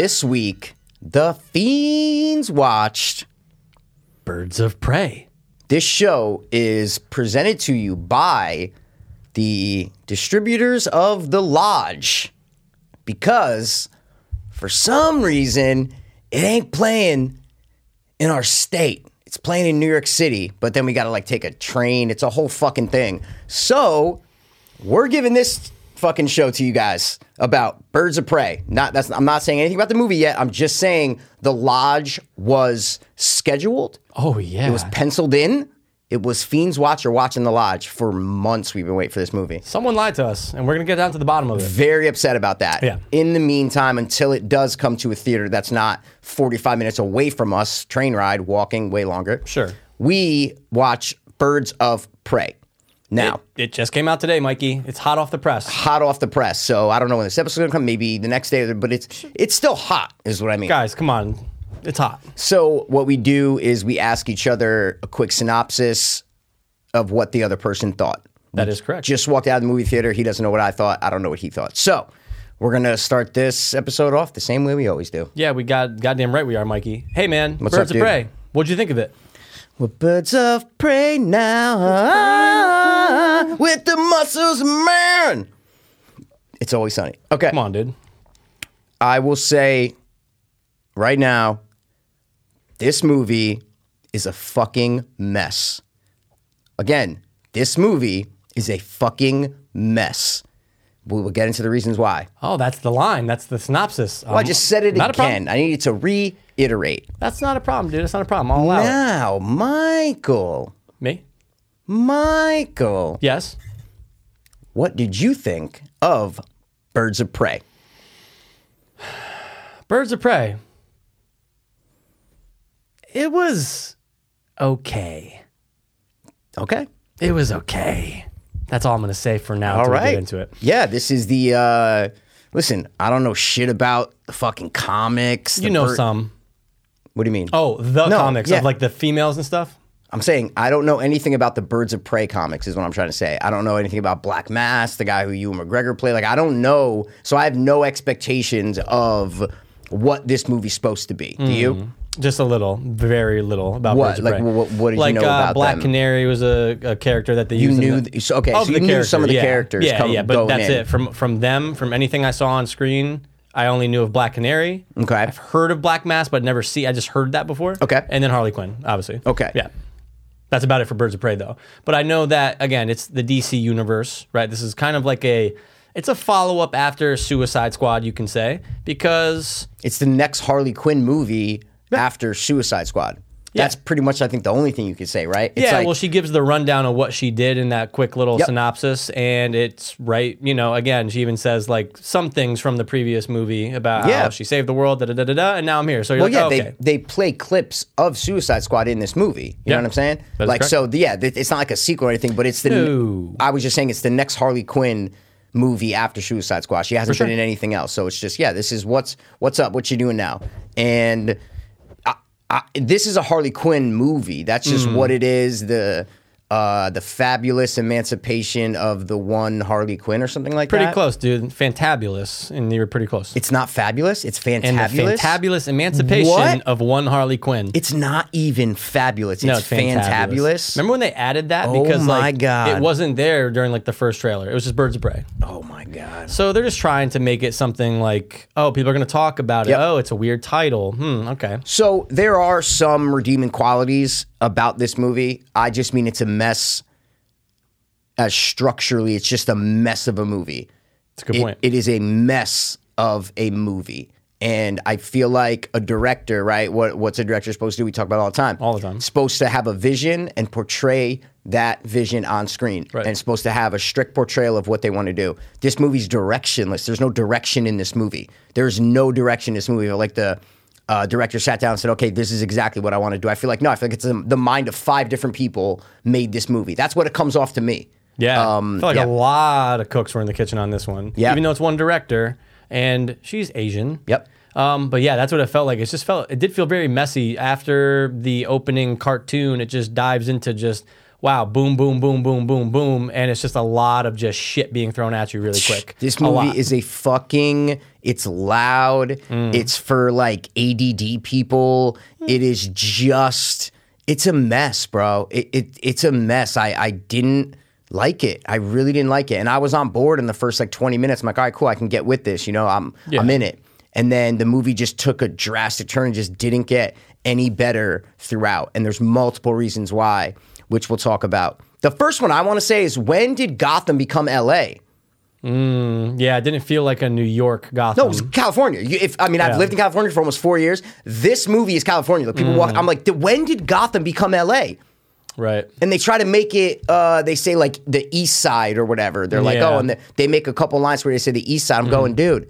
This week, the Fiends watched. Birds of Prey. This show is presented to you by the distributors of the Lodge because for some reason it ain't playing in our state. It's playing in New York City, but then we got to like take a train. It's a whole fucking thing. So, we're giving this fucking show to you guys about Birds of Prey. Not that's I'm not saying anything about the movie yet. I'm just saying the lodge was scheduled. Oh yeah. It was penciled in. It was Fiends Watch or Watching the Lodge for months. We've been waiting for this movie. Someone lied to us, and we're gonna get down to the bottom of it. Very upset about that. Yeah. In the meantime, until it does come to a theater that's not 45 minutes away from us, train ride, walking way longer. Sure. We watch Birds of Prey. Now, It, it just came out today, Mikey. It's hot off the press. hot off the press. So I don't know when this episode's gonna come. Maybe the next day, but it's it's still hot, is what I mean. Guys, come on. It's hot. So what we do is we ask each other a quick synopsis of what the other person thought. That is correct. Just walked out of the movie theater. He doesn't know what I thought. I don't know what he thought. So we're gonna start this episode off the same way we always do. yeah, we got goddamn right we are, Mikey. Hey man, What's Birds up, of dude? Prey. What'd you think of it? We're birds of prey now with the muscles, man. It's always sunny. Okay, Come on, dude. I will say right now, this movie is a fucking mess. Again, this movie is a fucking mess. We will get into the reasons why. Oh, that's the line. That's the synopsis. Well, I just said it again. I needed to reiterate. That's not a problem, dude. That's not a problem. I'll allow it. Now, Michael? Michael, Yes. what did you think of Birds of Prey? Birds of Prey. It was okay. Okay. It was okay. That's all I'm gonna say for now. All we get into it. Yeah, this is the uh listen, I don't know shit about the fucking comics. You the know bir- some. What do you mean? Oh, the No, comics yeah. of like the females and stuff. I'm saying I don't know anything about the Birds of Prey comics, is what I'm trying to say. I don't know anything about Black Mask, the guy who Ewan McGregor play. Like, I don't know. So I have no expectations of what this movie's supposed to be. Do you? Just a little, very little about What? Birds of Like, Prey. what- what did you know uh, about Black them? Canary was a, a character that they You used. in knew the- th- so- okay, so you knew some of the yeah. characters Yeah, come- yeah, but that's in. it. From from them, from anything I saw on screen, I only knew of Black Canary. Okay. I've heard of Black Mask, but never see. I just heard that before. Okay. and then Harley Quinn, obviously. Okay. yeah. That's about it for Birds of Prey, though. But I know that again, it's the DC universe, right? This is kind of like a, it's a follow up after Suicide Squad, you can say, because It's the next Harley Quinn movie after Suicide Squad. That's pretty much, I think, the only thing you could say, right? It's yeah, like- well, she gives the rundown of what she did in that quick little Yep. synopsis, and it's right. You know, again, she even says like some things from the previous movie about Yeah. how she saved the world, da da da da, da and now I'm here. So you're Well, like, yeah, oh, okay, they they play clips of Suicide Squad in this movie. You Yeah, know what I'm saying? that is Like, correct. so yeah, it's not like a sequel or anything, but it's the. No. I was just saying it's the next Harley Quinn movie after Suicide Squad. She hasn't sure. been in anything else, so it's just yeah, this is what's what's up, what you doing now, and. I, this is a Harley Quinn movie. That's just Mm. what it is. The uh, the fabulous emancipation of the one Harley Quinn or something like pretty that. Pretty close, dude. Fantabulous, and you were pretty close. It's not fabulous. It's and the fantabulous. fantabulous emancipation What? of one Harley Quinn. It's not even fabulous. no, it's, it's fantabulous. fantabulous. Remember when they added that Oh because my like God. it wasn't there during like the first trailer. It was just Birds of Prey. Oh my god. So they're just trying to make it something like, oh, people are going to talk about it. Yep. Oh, it's a weird title. Hmm. Okay. So there are some redeeming qualities about this movie. I just mean it's a mess. As structurally, it's just a mess of a movie. That's a good It- point. it is a mess of a movie. And I feel like a director, right? What what's a director supposed to do? We talk about it all the time. All the time. Supposed to have a vision and portray that vision on screen. Right. And supposed to have a strict portrayal of what they want to do. This movie's directionless. There's no direction in this movie. There's no direction in this movie. Like the uh, director sat down and said, "Okay, this is exactly what I want to do." I feel like no. I feel like it's the the mind of five different people made this movie. That's what it comes off to me. Yeah. Um, I feel like yeah. a lot of cooks were in the kitchen on this one. Yeah. Even though it's one director and she's Asian. Yep. Um, but yeah, that's what it felt like. It just felt, it did feel very messy after the opening cartoon. It just dives into just wow, boom, boom, boom, boom, boom, boom, and it's just a lot of just shit being thrown at you really quick. This movie is a fucking. It's loud. Mm. It's for like ADD people. It is just. It's a mess, bro. It, it it's a mess. I I didn't like it. I really didn't like it, and I was on board in the first like twenty minutes. I'm like, all right, cool. I can get with this. You know, I'm Yeah. I'm in it. And then the movie just took a drastic turn and just didn't get any better throughout. And there's multiple reasons why, which we'll talk about. The first one I want to say is when did Gotham become LA? Mm, yeah, it didn't feel like a New York Gotham. No, it was California. You, if I mean, I've Yeah. lived in California for almost four years. This movie is California. Like people walk. Mm. I'm like, when did Gotham become LA? right. And they try to make it. Uh, they say like the East Side or whatever. They're like, oh, Yeah. oh, and the, they make a couple lines where they say the East Side. I'm mm-hmm. going, dude,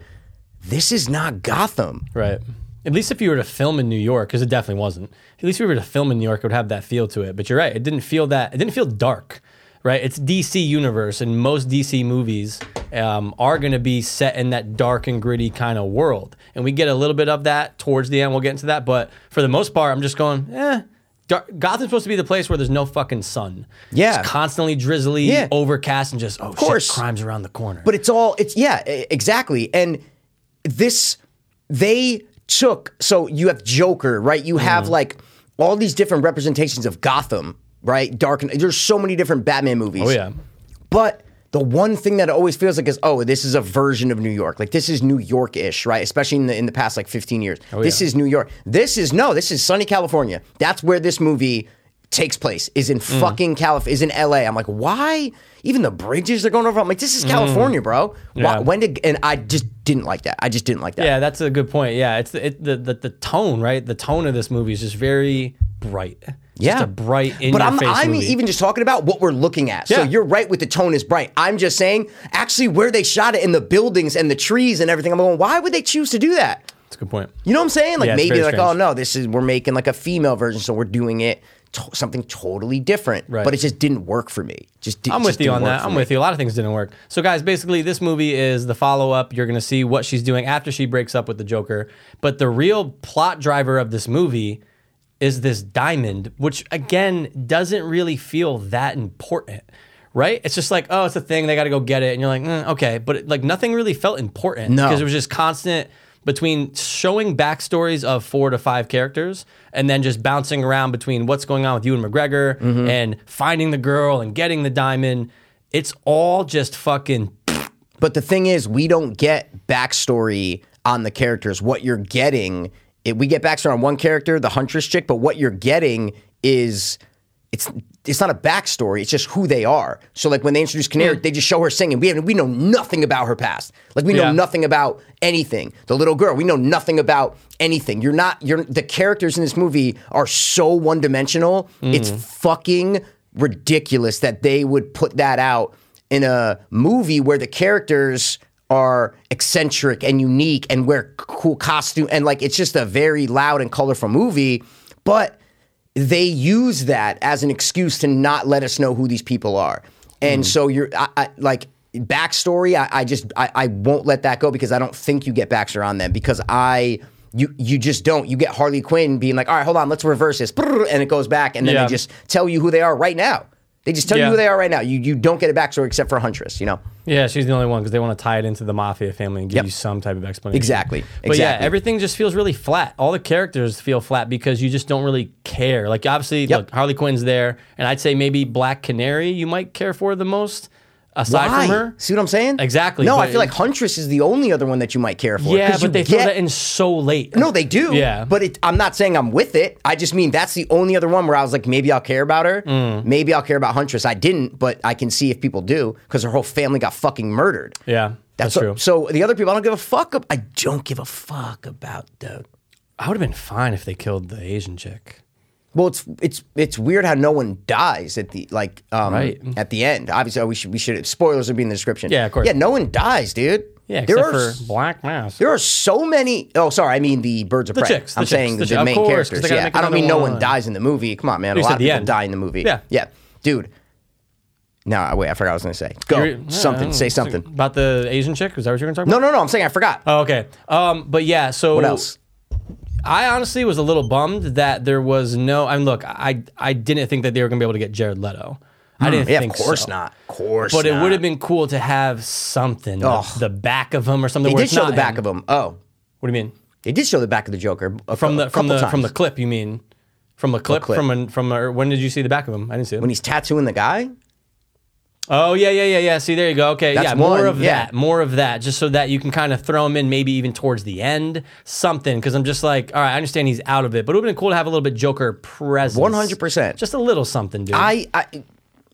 this is not Gotham. Right. At least if you were to film in New York, because it definitely wasn't. At least if you were to film in New York, it would have that feel to it. But you're right, it didn't feel that. It didn't feel dark, right? It's DC universe, and most DC movies um, are going to be set in that dark and gritty kind of world, and we get a little bit of that towards the end. We'll get into that, but for the most part, I'm just going, eh. Dark, Gotham's supposed to be the place where there's no fucking sun. Yeah. It's constantly drizzly, Yeah. overcast, and just oh, course. shit, crimes around the corner. But it's all it's yeah, exactly. And this they took so you have Joker, right? You have Mm-hmm. like all these different representations of Gotham, right? Dark there's so many different Batman movies. oh yeah, But the one thing that it always feels like is, oh, this is a version of New York. Like this is New York-ish, right? Especially in the in the past like 15 years. this Oh, yeah. is New York. This is no, this is sunny California. That's where this movie takes place. Is in Mm. fucking California. Is in LA. I'm like, why? Even the bridges they're going over. I'm like, this is California, bro. Why, Mm. Yeah. when did? And I just didn't like that. I just didn't like that. Yeah, that's a good point. Yeah, it's the, it, the the the tone, right? The tone of this movie is just very bright. Yeah, just a bright in but your I'm, face I'm movie. even just talking about what we're looking at. So Yeah. you're right with the tone is bright. I'm just saying, actually, where they shot it in the buildings and the trees and everything. I'm going, why would they choose to do that? That's a good point. You know what I'm saying? Like Yeah, it's maybe very like, oh strange. no, this is we're making like a female version, so we're doing it to- something totally different. Right. But it just didn't work for me. Just di- I'm just with you didn't on work that. for I'm me. with you. A lot of things didn't work. So, guys, basically, this movie is the follow up. You're going to see what she's doing after she breaks up with the Joker. But the real plot driver of this movie is this diamond, which again doesn't really feel that important. Right? It's just like, oh, it's a thing. They got to go get it. And you're like, mm, okay. But it, like nothing really felt important. No. Because it was just constant between showing backstories of four to five characters and then just bouncing around between what's going on with Ewan McGregor Mm-hmm. and finding the girl and getting the diamond. It's all just fucking But the thing is, we don't get backstory on the characters. What you're getting, it, we get backstory on one character, the huntress chick, but what you're getting is it's it's not a backstory. It's just who they are. So like when they introduce Canary, hmm. they just show her singing. We have we know nothing about her past. Like we know Yeah. nothing about anything. The little girl, we know nothing about anything. You're not. You're the characters in this movie are so one dimensional. Hmm. It's fucking ridiculous that they would put that out in a movie where the characters are eccentric and unique and wear cool costume and like it's just a very loud and colorful movie but they use that as an excuse to not let us know who these people are. And mm. so you're I, I, like backstory I, I just I, I won't let that go because i don't think you get backstory on them because i you you just don't. You get harley quinn being like all right hold on let's reverse this and it goes back and then Yeah. they just tell you who they are right now they just tell you who they are right now you you don't get a backstory except for huntress you know yeah. She's the only one because they want to tie it into the mafia family and give Yep. you some type of explanation. Exactly. But yeah, everything just feels really flat. All the characters feel flat because you just don't really care. Like obviously, Yep. look, Harley Quinn's there, and I'd say maybe Black Canary you might care for the most aside Why? from her. See what I'm saying? Exactly, No, I feel like Huntress is the only other one that you might care for. Yeah, but they throw that in so late. No, they do. Yeah. But it, I'm not saying I'm with it. I just mean that's the only other one where I was like, maybe I'll care about her. Mm. Maybe I'll care about Huntress. I didn't, but I can see if people do because her whole family got fucking murdered. Yeah, that's, so, true. So the other people, I don't give a fuck. ab- I don't give a fuck about Doug. I would have been fine if they killed the Asian chick. Well, it's it's it's weird how no one dies at the like um, Right. at the end. Obviously, we should we should spoilers would be in the description. Yeah, of course. Yeah, no one dies, dude. Yeah, there except are for Black Mask. There are so many. Oh, sorry. I mean the birds of The prey. chicks, I'm chicks, saying the the, main course, characters. Yeah, I don't mean no one dies in the movie. Come on, man. You a lot of people end. die in the movie. Yeah. yeah, dude. No, wait. I forgot what I was going to say. Go You're- something. say something. about the Asian chick. Is that what you're going to talk about? No, no, no. I'm saying I forgot. Oh, okay. Um, but yeah. So what else? I honestly was a little bummed that there was no. I mean, look, I I didn't think that they were gonna be able to get Jared Leto. I didn't Hmm. yeah, think of course so. not. Of course But it not. would have been cool to have something, the, Ugh. the back of him or something. They where did it's show not the back him. of him. Oh, What do you mean? they did show the back of the Joker a From cou- the from couple the from the clip, you mean? From a clip, clip? from a, from a, when did you see the back of him? I didn't see it. when he's tattooing the guy. Oh yeah, yeah, yeah, yeah. See, there you go. Okay, That's yeah, more one, of yeah. that, more of that, just so that you can kind of throw him in, maybe even towards the end, something. Because I'm just like, all right, I understand he's out of it, but it would have been cool to have a little bit Joker presence. 100%. just a little something, dude. I, I,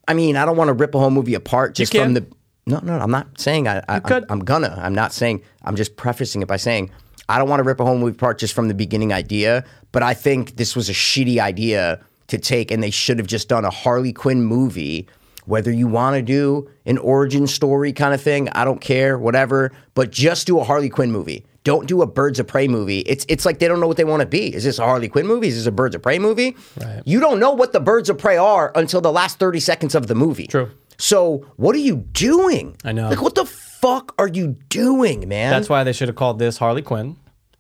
I mean, I don't want to rip a whole movie apart just from the. No, no, I'm not saying I. I could. I'm, I'm gonna. I'm not saying. I'm just prefacing it by saying I don't want to rip a whole movie apart just from the beginning idea. But I think this was a shitty idea to take, and they should have just done a Harley Quinn movie. Whether you want to do an origin story kind of thing, I don't care, whatever. But just do a Harley Quinn movie. Don't do a Birds of Prey movie. It's it's like they don't know what they want to be. Is this a Harley Quinn movie? Is this a Birds of Prey movie? Right. You don't know what the Birds of Prey are until the last 30 seconds of the movie. True. So what are you doing? I know. Like what the fuck are you doing, man? That's why they should have called this Harley Quinn.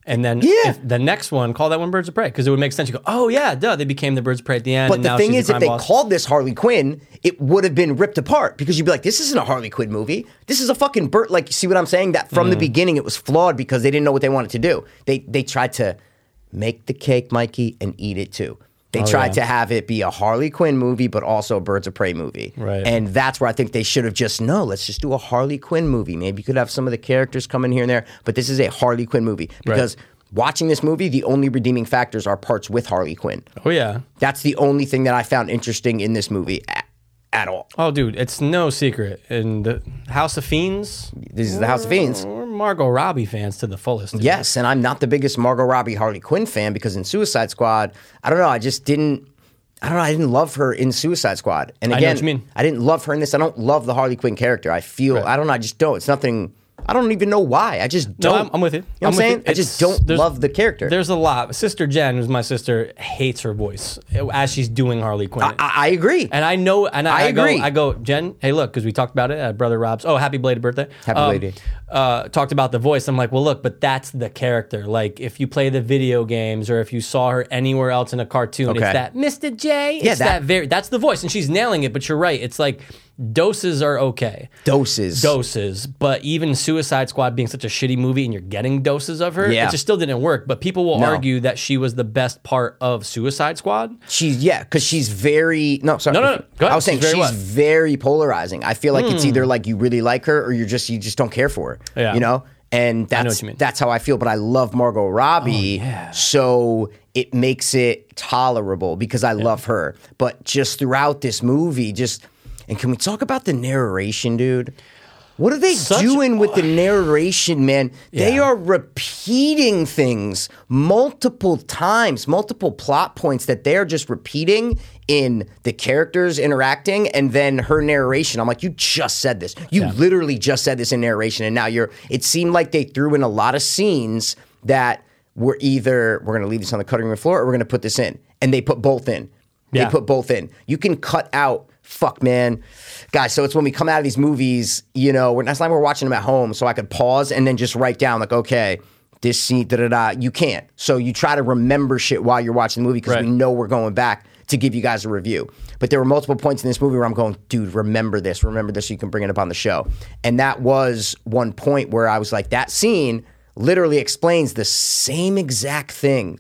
And then Yeah. the next one, call that one Birds of Prey. Because it would make sense. You go, oh, yeah, duh. They became the Birds of Prey at the end. but the thing is, if they boss. called this Harley Quinn, it would have been ripped apart because you'd be like, "This isn't a Harley Quinn movie. This is a fucking Burt." Like, you see what I'm saying? That from Mm. the beginning, it was flawed because they didn't know what they wanted to do. They they tried to make the cake, Mikey, and eat it too. They Oh, tried yeah. to have it be a Harley Quinn movie, but also a Birds of Prey movie. Right. And that's where I think they should have just no. Let's just do a Harley Quinn movie. Maybe you could have some of the characters come in here and there, but this is a Harley Quinn movie because. Watching this movie, the only redeeming factors are parts with Harley Quinn. oh, yeah. That's the only thing that I found interesting in this movie at, at all. Oh, dude, it's no secret. In the House of Fiends, This is the House of Fiends. Mm. Margot Robbie fans to the fullest. Yes, and I'm not the biggest Margot Robbie Harley Quinn fan because in Suicide Squad, I don't know, I just didn't. I don't know. I didn't love her in Suicide Squad, and again, what you mean. I didn't love her in this. I don't love the Harley Quinn character. I feel I don't know. I just don't. It's nothing. I don't even know why. I just don't. I'm, I'm with you. You know what I'm saying? I just don't there's- love the character. There's a lot. Sister Jen, who's my sister, hates her voice as she's doing Harley Quinn. I, I agree. and I know, and I, I go, agree. I go, Jen, hey, look, because we talked about it at Brother Rob's. Oh, happy belated birthday. Happy Um, belated. Uh, talked about the voice. I'm like, well, look, but that's the character. Like, if you play the video games or if you saw her anywhere else in a cartoon, Okay. it's that Mr. J. Yeah, it's that- that very, that's the voice. And she's nailing it, but you're right. It's like doses are okay. Doses. doses, but even Suicide Squad being such a shitty movie and you're getting doses of her, Yeah. it just still didn't work. But people will No. argue that she was the best part of Suicide Squad. She's yeah, because she's very no sorry. No, no, no. Go ahead. I was saying She's she's, very very, what? Hmm. polarizing. I feel like it's either like you really like her or you're just you just don't care for her. Yeah. You know? And that's what you mean. Oh, that's how I feel. But I love Margot Robbie. yeah. So it makes it tolerable because I love her. But just throughout this movie, just and can we talk about the narration, dude? What are they Such- doing with the narration, man? They are repeating things multiple times, multiple plot points that they're just repeating in the characters interacting and then her narration. I'm like, you just said this. You literally just said this in narration. And now you're, it seemed like they threw in a lot of scenes that were either, we're going to leave this on the cutting room floor or we're going to put this in. And they put both in. They Yeah. put both in. You can cut out. Fuck, man, guys. So it's when we come out of these movies, you know, we're, time we're watching them at home, so I could pause and then just write down like, okay, this scene, da da da. You can't. So you try to remember shit while you're watching the movie because Right. we know we're going back to give you guys a review. But there were multiple points in this movie where I'm going, dude, remember this, remember this, so you can bring it up on the show. And that was one point where I was like, that scene literally explains the same exact thing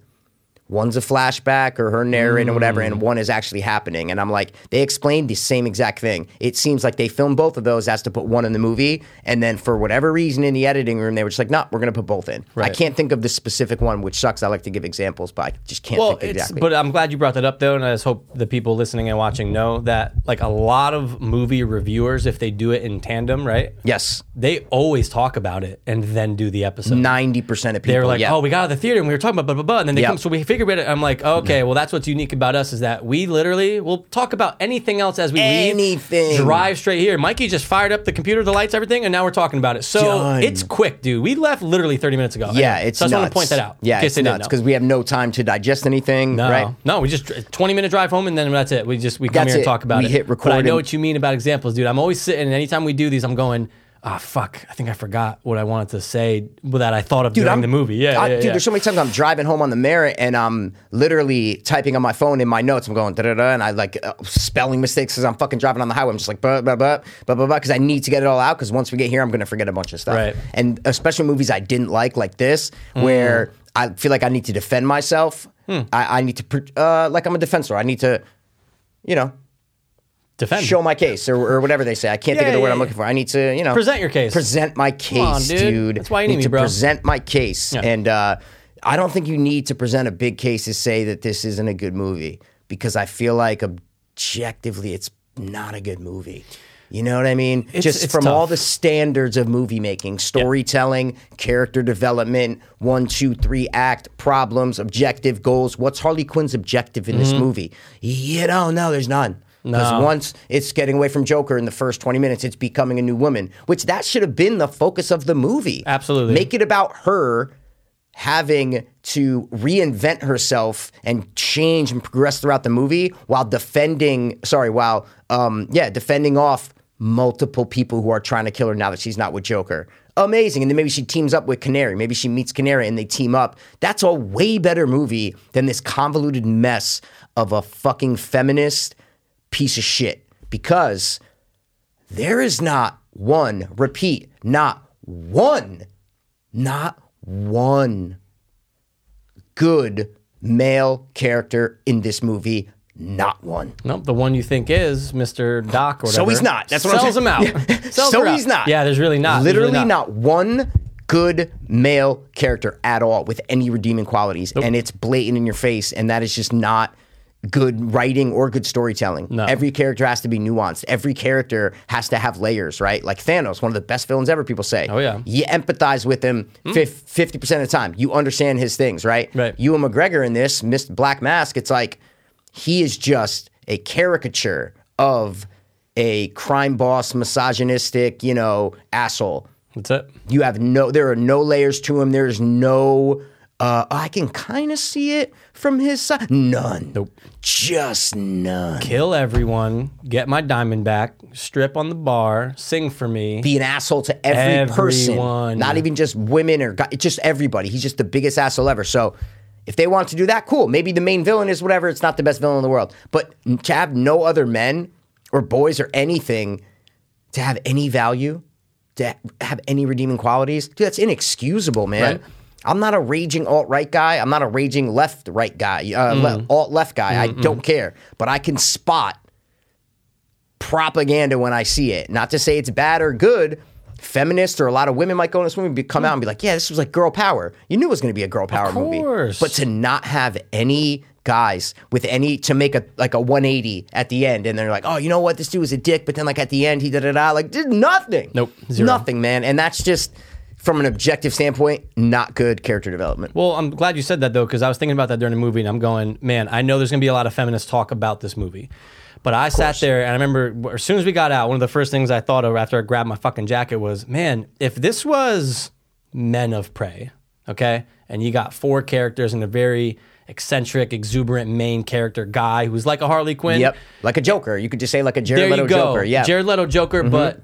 one's a flashback or her narrating or whatever, Mm. and one is actually happening. And I'm like, they explained the same exact thing. It seems like they filmed both of those as to put one in the movie, and then for whatever reason in the editing room, they were just like, no, we're going to put both in. I can't think of the specific one, which sucks. I like to give examples, but I just can't Well, exactly. but I'm glad you brought that up though, and I just hope the people listening and watching know that like a lot of movie reviewers, if they do it in tandem, right? yes, They always talk about it and then do the episode. 90% of people. They're like, yeah. oh, we got out of the theater and we were talking about blah blah blah, and then they Yep. come. So we figured it. I'm like, oh, okay, well, that's what's unique about us is that we literally will talk about anything else as we Anything. leave. Drive straight here. Mikey just fired up the computer, the lights, everything, and now we're talking about it. So Done. it's quick, dude. We left literally 30 minutes ago. yeah, Anyway, it's so I just want to point that out. Yeah, it's nuts because we have no time to digest anything, No, right? no, we just 20 minute drive home and then that's it. We just we come That's here and talk about We it. hit But I know what you mean about examples, dude. I'm always sitting and anytime we do these, I'm going, Ah, fuck. I think I forgot what I wanted to say that I thought of during I'm- the movie. Yeah, I- yeah, dude. yeah. There's so many times I'm driving home on the Merritt and I'm literally typing on my phone in my notes. I'm going da da da, and I like uh, spelling mistakes because I'm fucking driving on the highway. I'm just like blah blah blah blah blah blah because I need to get it all out because once we get here, I'm gonna forget a bunch of stuff. Right. And especially movies I didn't like, like this, where I feel like I need to defend myself. I, I need to, uh, like I'm a defense lawyer. I need to, you know, Defend. show my case or, or whatever they say. I can't think of Yeah, the word yeah, I'm looking for. I need to, you know, Present your case. Present my case, on, dude. dude. That's why you need need me, to bro. present my case. Yeah. And uh, I don't think you need to present a big case to say that this isn't a good movie because I feel like objectively it's not a good movie. You know what I mean? It's- Just it's from tough. all the standards of movie making, storytelling, character development, one, two, three act, problems, objective goals. What's Harley Quinn's objective in this movie? You don't know. There's none. Because. No. once it's getting away from Joker in the first 20 minutes, it's becoming a new woman, which that should have been the focus of the movie. Absolutely. Make it about her having to reinvent herself and change and progress throughout the movie while defending, sorry, while, um, yeah, defending off multiple people who are trying to kill her now that she's not with Joker. Amazing. And then maybe she teams up with Canary. Maybe she meets Canary and they team up. That's a way better movie than this convoluted mess of a fucking feminist piece of shit because there is not one, repeat, not one, not one good male character in this movie. Not one. Nope, the one you think is Mr. Doc or whatever. So he's not. That's what I'm sells saying. him out. Yeah. So her out. he's not. Yeah, there's really not. Literally really not. one good male character at all with any redeeming qualities, and it's blatant in your face, and that is just not good writing or good storytelling. No. Every character has to be nuanced. Every character has to have layers, right? Like Thanos, one of the best villains ever. People say. Oh, yeah. You empathize with him hmm. fifty percent of the time. You understand his things, right? Right. Ewan McGregor in this, Mr. Black Mask, it's like he is just a caricature of a crime boss, misogynistic, you know, asshole. That's it. You have no, there are no layers to him. There's no, uh, I can kind of see it from his side. None. Nope. Just none. Kill everyone, get my diamond back, strip on the bar, sing for me. Be an asshole to every person, not even just women or guys, just everybody. He's just the biggest asshole ever. So, if they want to do that, cool. Maybe the main villain is whatever. It's not the best villain in the world, but to have no other men or boys or anything to have any value, to have any redeeming qualities, dude, that's inexcusable, man. Right. I'm not a raging alt right guy. I'm not a raging left right guy, uh, Mm. alt left guy. I don't care, but I can spot propaganda when I see it. Not to say it's bad or good. Feminists or a lot of women might go in this movie, be- come out and be like, "Yeah, this was like girl power." You knew it was going to be a girl power movie, course. but to not have any guys with any to make a like a 180 at the end, and they're like, "Oh, you know what? This dude was a dick," but then like at the end, he da da da, like did nothing. Nope, zero. nothing, man. And that's just from an objective standpoint, not good character development. Well, I'm glad you said that though, because I was thinking about that during the movie, and I'm going, man, I know there's going to be a lot of feminist talk about this movie. But I sat there and I remember as soon as we got out, one of the first things I thought of after I grabbed my fucking jacket was, man, if this was Men of Prey, okay, and you got four characters and a very eccentric, exuberant main character guy who's like a Harley Quinn. Yep, like a Joker. You could just say like a Jared There Leto. Joker. Yeah, Mm-hmm. Jared Leto Joker, but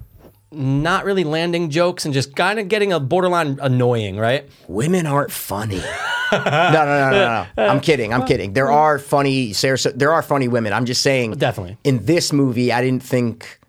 not really landing jokes and just kind of getting a borderline annoying, right? women aren't funny. no, no, no, no, no. I'm kidding. I'm kidding. There are funny Sarah. There are funny women. I'm just saying. Definitely. In this movie, I didn't think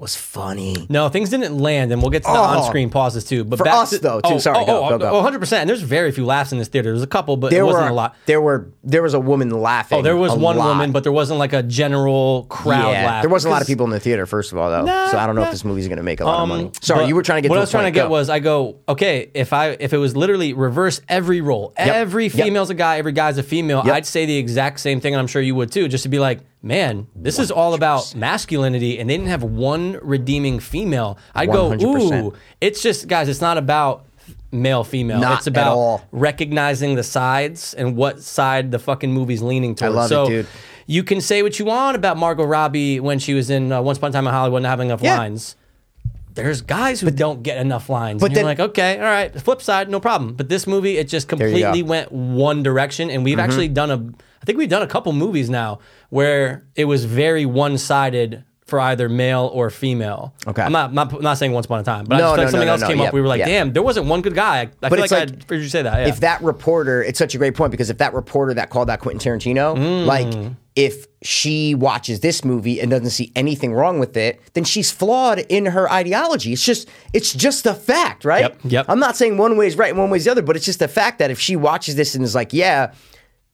was funny. No, things didn't land, and we'll get to the Oh. on-screen pauses too. But For back us, to, though, too. Oh, Sorry, oh, go, oh, go, go. oh, 100%. And there's very few laughs in this theater. There's a couple, but There it wasn't were a lot. There were there was a woman laughing. Oh, there was one woman, but there wasn't like a general crowd laugh. there wasn't a lot of people in the theater. First of all, though, so I don't know if this movie's going to make a lot of money. Sorry, Um, But you were trying to get. What to I a was trying to point. get Go. was, I go, okay, if I if it was literally reverse every role, every female's a guy, every guy's a female. I'd say the exact same thing, and I'm sure you would too. Just to be like, man, this is all about masculinity, and they didn't have one redeeming female. I'd go, 100%. ooh, it's just guys, it's not about male female. Not it's at about all. recognizing the sides and what side the fucking movie's leaning towards. love it, so dude. You can say what you want about Margot Robbie when she was in uh, Once Upon a Time in Hollywood, not having enough Yeah. lines there's guys who don't get enough lines. but and you're then- like, okay, all right. Flip side, no problem. But this movie, it just you go. Mm-hmm. completely went one direction. And we've actually done a, I think we've done a couple movies now where it was very one sided for either male or female. Okay. I'm not not, not saying once upon a time, but I No, just feel no, like something no, else no, came up. We were like, yeah. damn, there wasn't one good guy. I, I feel it's like, like, I heard you say that. Yeah. If that reporter, it's such a great point because if that reporter that called out Quentin Tarantino, Mm. like if she watches this movie and doesn't see anything wrong with it, then she's flawed in her ideology. It's just it's just a fact, right? Yep, yep. I'm not saying one way is right and one way is the other, but it's just a fact that if she watches this and is like, yeah,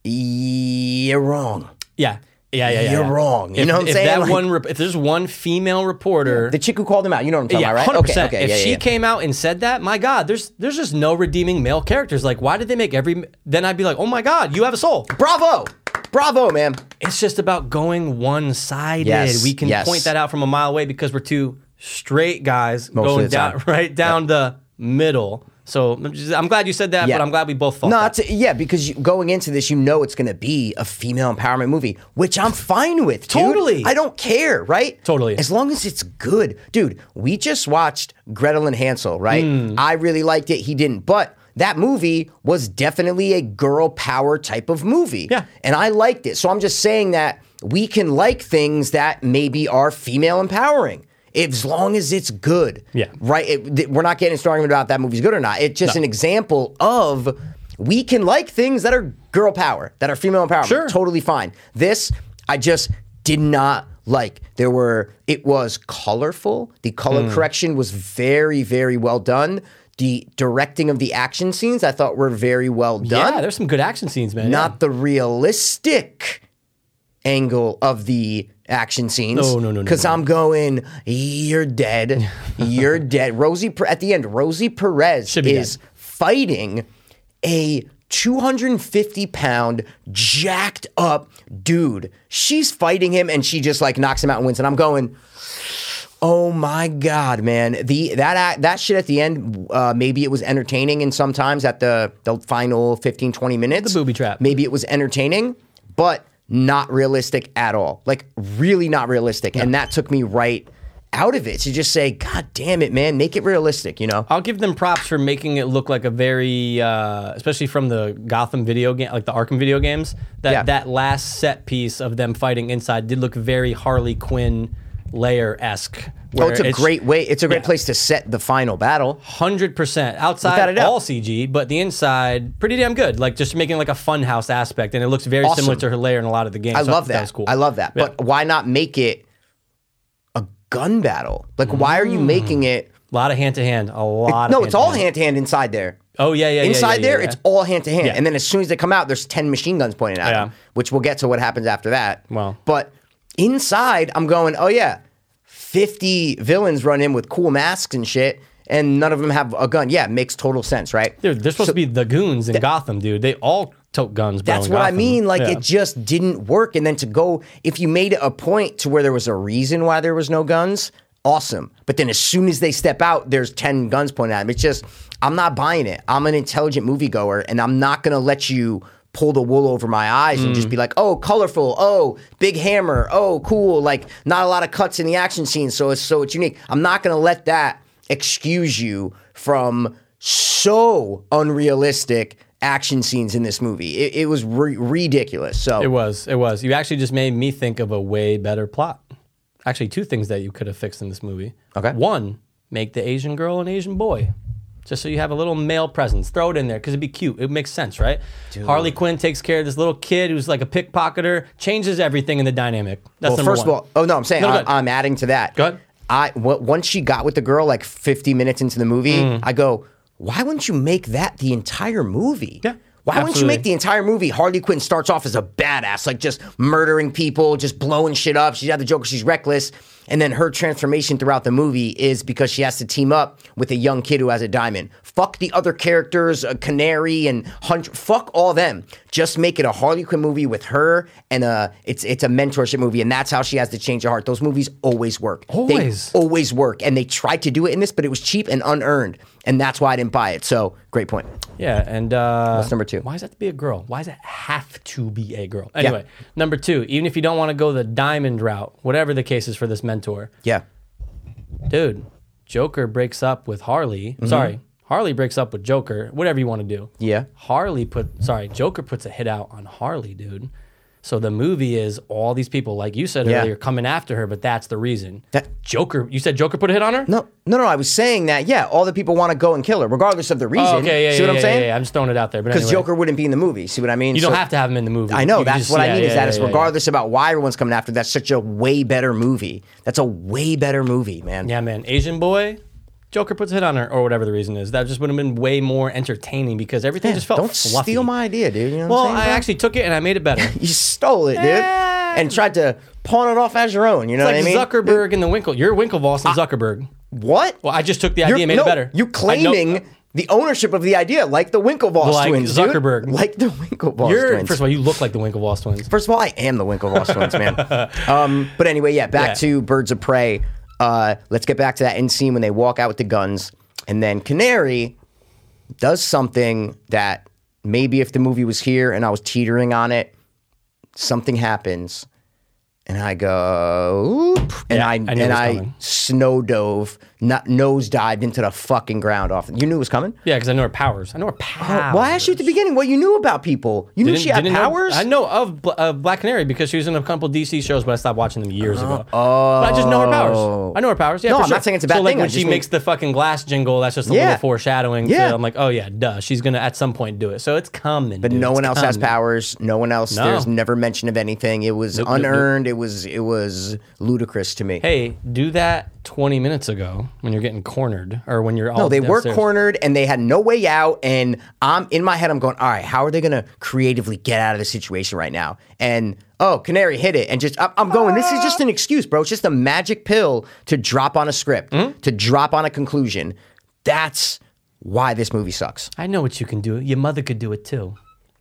you're wrong. yeah. Yeah, yeah, yeah. You're yeah. wrong. You if, know what I'm if saying? That Like- one, rep- if there's one female reporter, The chick who called him out, you know what I'm talking yeah, about, right? 100%. okay, If yeah, she came out and said that, my God, there's there's just no redeeming male characters. Like, why did they make every? Then I'd be like, oh my God, you have a soul. Bravo, bravo, man. It's just about going one sided. Yes, we can yes. point that out from a mile away because we're two straight guys Most going down right down the middle. So I'm, just- I'm glad you said that, Yeah. but I'm glad we both thought No, that. it's, yeah, because you, going into this, you know it's going to be a female empowerment movie, which I'm fine with. dude. Totally. I don't care, right? Totally. As long as it's good, dude. We just watched Gretel and Hansel, right? Hmm. I really liked it. He didn't, but that movie was definitely a girl power type of movie. Yeah. and I liked it. So I'm just saying that we can like things that maybe are female empowering. As long as it's good, Yeah. right? It, th- we're not getting into an argument about that movie's good or not. It's just No. an example of we can like things that are girl power, that are female empowerment. Sure. Totally fine. This, I just did not like. There were, it was colorful. The color Hmm. correction was very, very well done. The directing of the action scenes I thought were very well done. Yeah, there's some good action scenes, man. not the realistic angle of the action scenes. No, no, no, no, Because no. I'm going, you're dead. You're dead. Rosie, at the end, Rosie Perez is dead. fighting a 250 pound, jacked up dude. She's fighting him and she just like knocks him out and wins. And I'm going, Oh my god, man! The that act, that shit at the end, uh, maybe it was entertaining, and sometimes at the the final 15, 20 minutes, The booby trap. Maybe it was entertaining, but not realistic at all. Like really not realistic, and that took me right out of it to just say, "God damn it, man! Make it realistic," you know? I'll give them props for making it look like a very, uh, especially from the Gotham video game, like the Arkham video games. That Yeah. that last set piece of them fighting inside did look very Harley Quinn layer esque. Oh, it's a great way. It's a great place to set the final battle. Hundred percent outside all CG, but the inside pretty damn good. Like just making like a fun house aspect, and it looks very Awesome. similar to her layer in a lot of the games. I so love that. was cool. I love that. Yeah. But why not make it a gun battle? Like, why are you mm. making it? a lot of hand to hand. A lot. Of. No, it's all hand to hand inside there. Oh yeah, yeah. yeah, Inside yeah, yeah, there, yeah. it's all hand to hand. And then as soon as they come out, there's 10 machine guns pointed at Yeah. them, which we'll get to what happens after that. Well. But inside, I'm going, oh yeah, 50 villains run in with cool masks and shit, and none of them have a gun. Yeah, it makes total sense, right? Dude, they're supposed to be the goons in Gotham, dude. They all tote guns. Bro, That's what I mean. Like Yeah. it just didn't work. And then to go, if you made it a point to where there was a reason why there was no guns, awesome. But then as soon as they step out, there's 10 guns pointed at them. It's just, I'm not buying it. I'm an intelligent moviegoer and I'm not going to let you pull the wool over my eyes and Mm. just be like, oh, colorful, oh, big hammer, oh, cool. Like not a lot of cuts in the action scene. So it's so it's unique. I'm not to let that excuse you from so unrealistic action scenes in this movie. It, it was ri ridiculous. So It was. It was. You actually just made me think of a way better plot. Actually, two things that you could have fixed in this movie. Okay. One, make the Asian girl an Asian boy. Just so you have a little male presence. Throw it in there because it'd be cute. It makes sense, right? Harley Quinn takes care of this little kid who's like a pickpocketer, changes everything in the dynamic. That's well, number first one. of all, oh no, I'm saying No, I, ahead. I'm adding to that. Go ahead. I w- once she got with the girl like 50 minutes into the movie, Mm. I go, why wouldn't you make that the entire movie? Yeah, Why wouldn't you make the entire movie? Harley Quinn starts off as a badass, like just murdering people, just blowing shit up. She's at the Joker, she's reckless. And then her transformation throughout the movie is because she has to team up with a young kid who has a diamond. Fuck the other characters, uh, Canary and Hunter. Fuck all them. Just make it a Harley Quinn movie with her, and uh, it's it's a mentorship movie, and that's how she has to change her heart. Those movies always work. They Always. always work, and they tried to do it in this, but it was cheap and unearned, and that's why I didn't buy it. So great point. Yeah, and uh, What's number two? Why does that have to be a girl? Why does it have to be a girl? Anyway, number two. Even if you don't want to go the diamond route, whatever the case is for this mentor, Yeah. dude, Joker breaks up with Harley. Mm-hmm. Sorry, Harley breaks up with Joker. Whatever you want to do. Yeah. Harley put sorry, Joker puts a hit out on Harley, dude. So the movie is all these people, like you said Yeah. earlier, coming after her, but that's the reason. That- Joker, you said Joker put a hit on her? No, no, no. I was saying that. Yeah, all the people want to go and kill her, regardless of the reason. Oh, okay, yeah, See yeah, what I'm yeah, saying? yeah, yeah. I'm just throwing it out there. But Because anyway. Joker wouldn't be in the movie. See what I mean? you don't have to have him in the movie. I know You that's just- what I mean. is that it's regardless about why everyone's coming after. That's such a way better movie. That's a way better movie, man. Yeah, man. Asian boy, Joker puts a hit on her, or whatever the reason is. That just would have been way more entertaining because everything just felt Don't fluffy. steal my idea, dude. You know Well, what I'm I saying, bro? actually took it and I made it better. you stole it, dude, and tried to pawn it off as your own. You know like what I mean? Zuckerberg and the Winkle. You're Winklevoss and Zuckerberg. What? Well, I just took the idea and made no, it better. I know- claiming the ownership of the idea, like the Winklevoss Like twins, dude. Zuckerberg. like the Winklevoss You're, twins. first of all, you look like the Winklevoss twins. First of all, I am the Winklevoss twins, man. Um, but anyway, yeah, back Yeah. to Birds of Prey. Uh, let's get back to that end scene when they walk out with the guns, and then Canary does something that maybe if the movie was here and I was teetering on it, something happens, and I go, Oop, and Yeah, I, I and I coming. snow dove, not nose dived into the fucking ground off. You knew it was coming. Yeah, because I know her powers. I know her powers. Well, I asked you at the beginning what you knew about people. You knew she had didn't know- powers. I know of uh, Black Canary because she was in a couple DC shows, but I stopped watching them years ago. Oh, but I just know her powers. I know her powers. Yeah, No, for I'm not saying it's a bad so, like thing, when she mean- makes the fucking glass jingle, that's just a Yeah. little foreshadowing. Yeah. To, I'm like, oh yeah, duh. She's gonna at some point do it. So it's coming. But dude. no It's one else has powers. No one else. No. There's never mention of anything. It was nope, nope. unearned. It was it was ludicrous to me. Hey, do that 20 minutes ago when you're getting cornered or when you're all no, they were downstairs. cornered and they had no way out. And I'm in my head. I'm going, all right. How are they going to creatively get out of the situation right now? And oh, Canary hit it, and just I'm, I'm going. This is just an excuse, bro. It's just a magic pill to drop on a script, Hmm? to drop on a conclusion. That's why this movie sucks. I know what you can do. Your mother could do it too.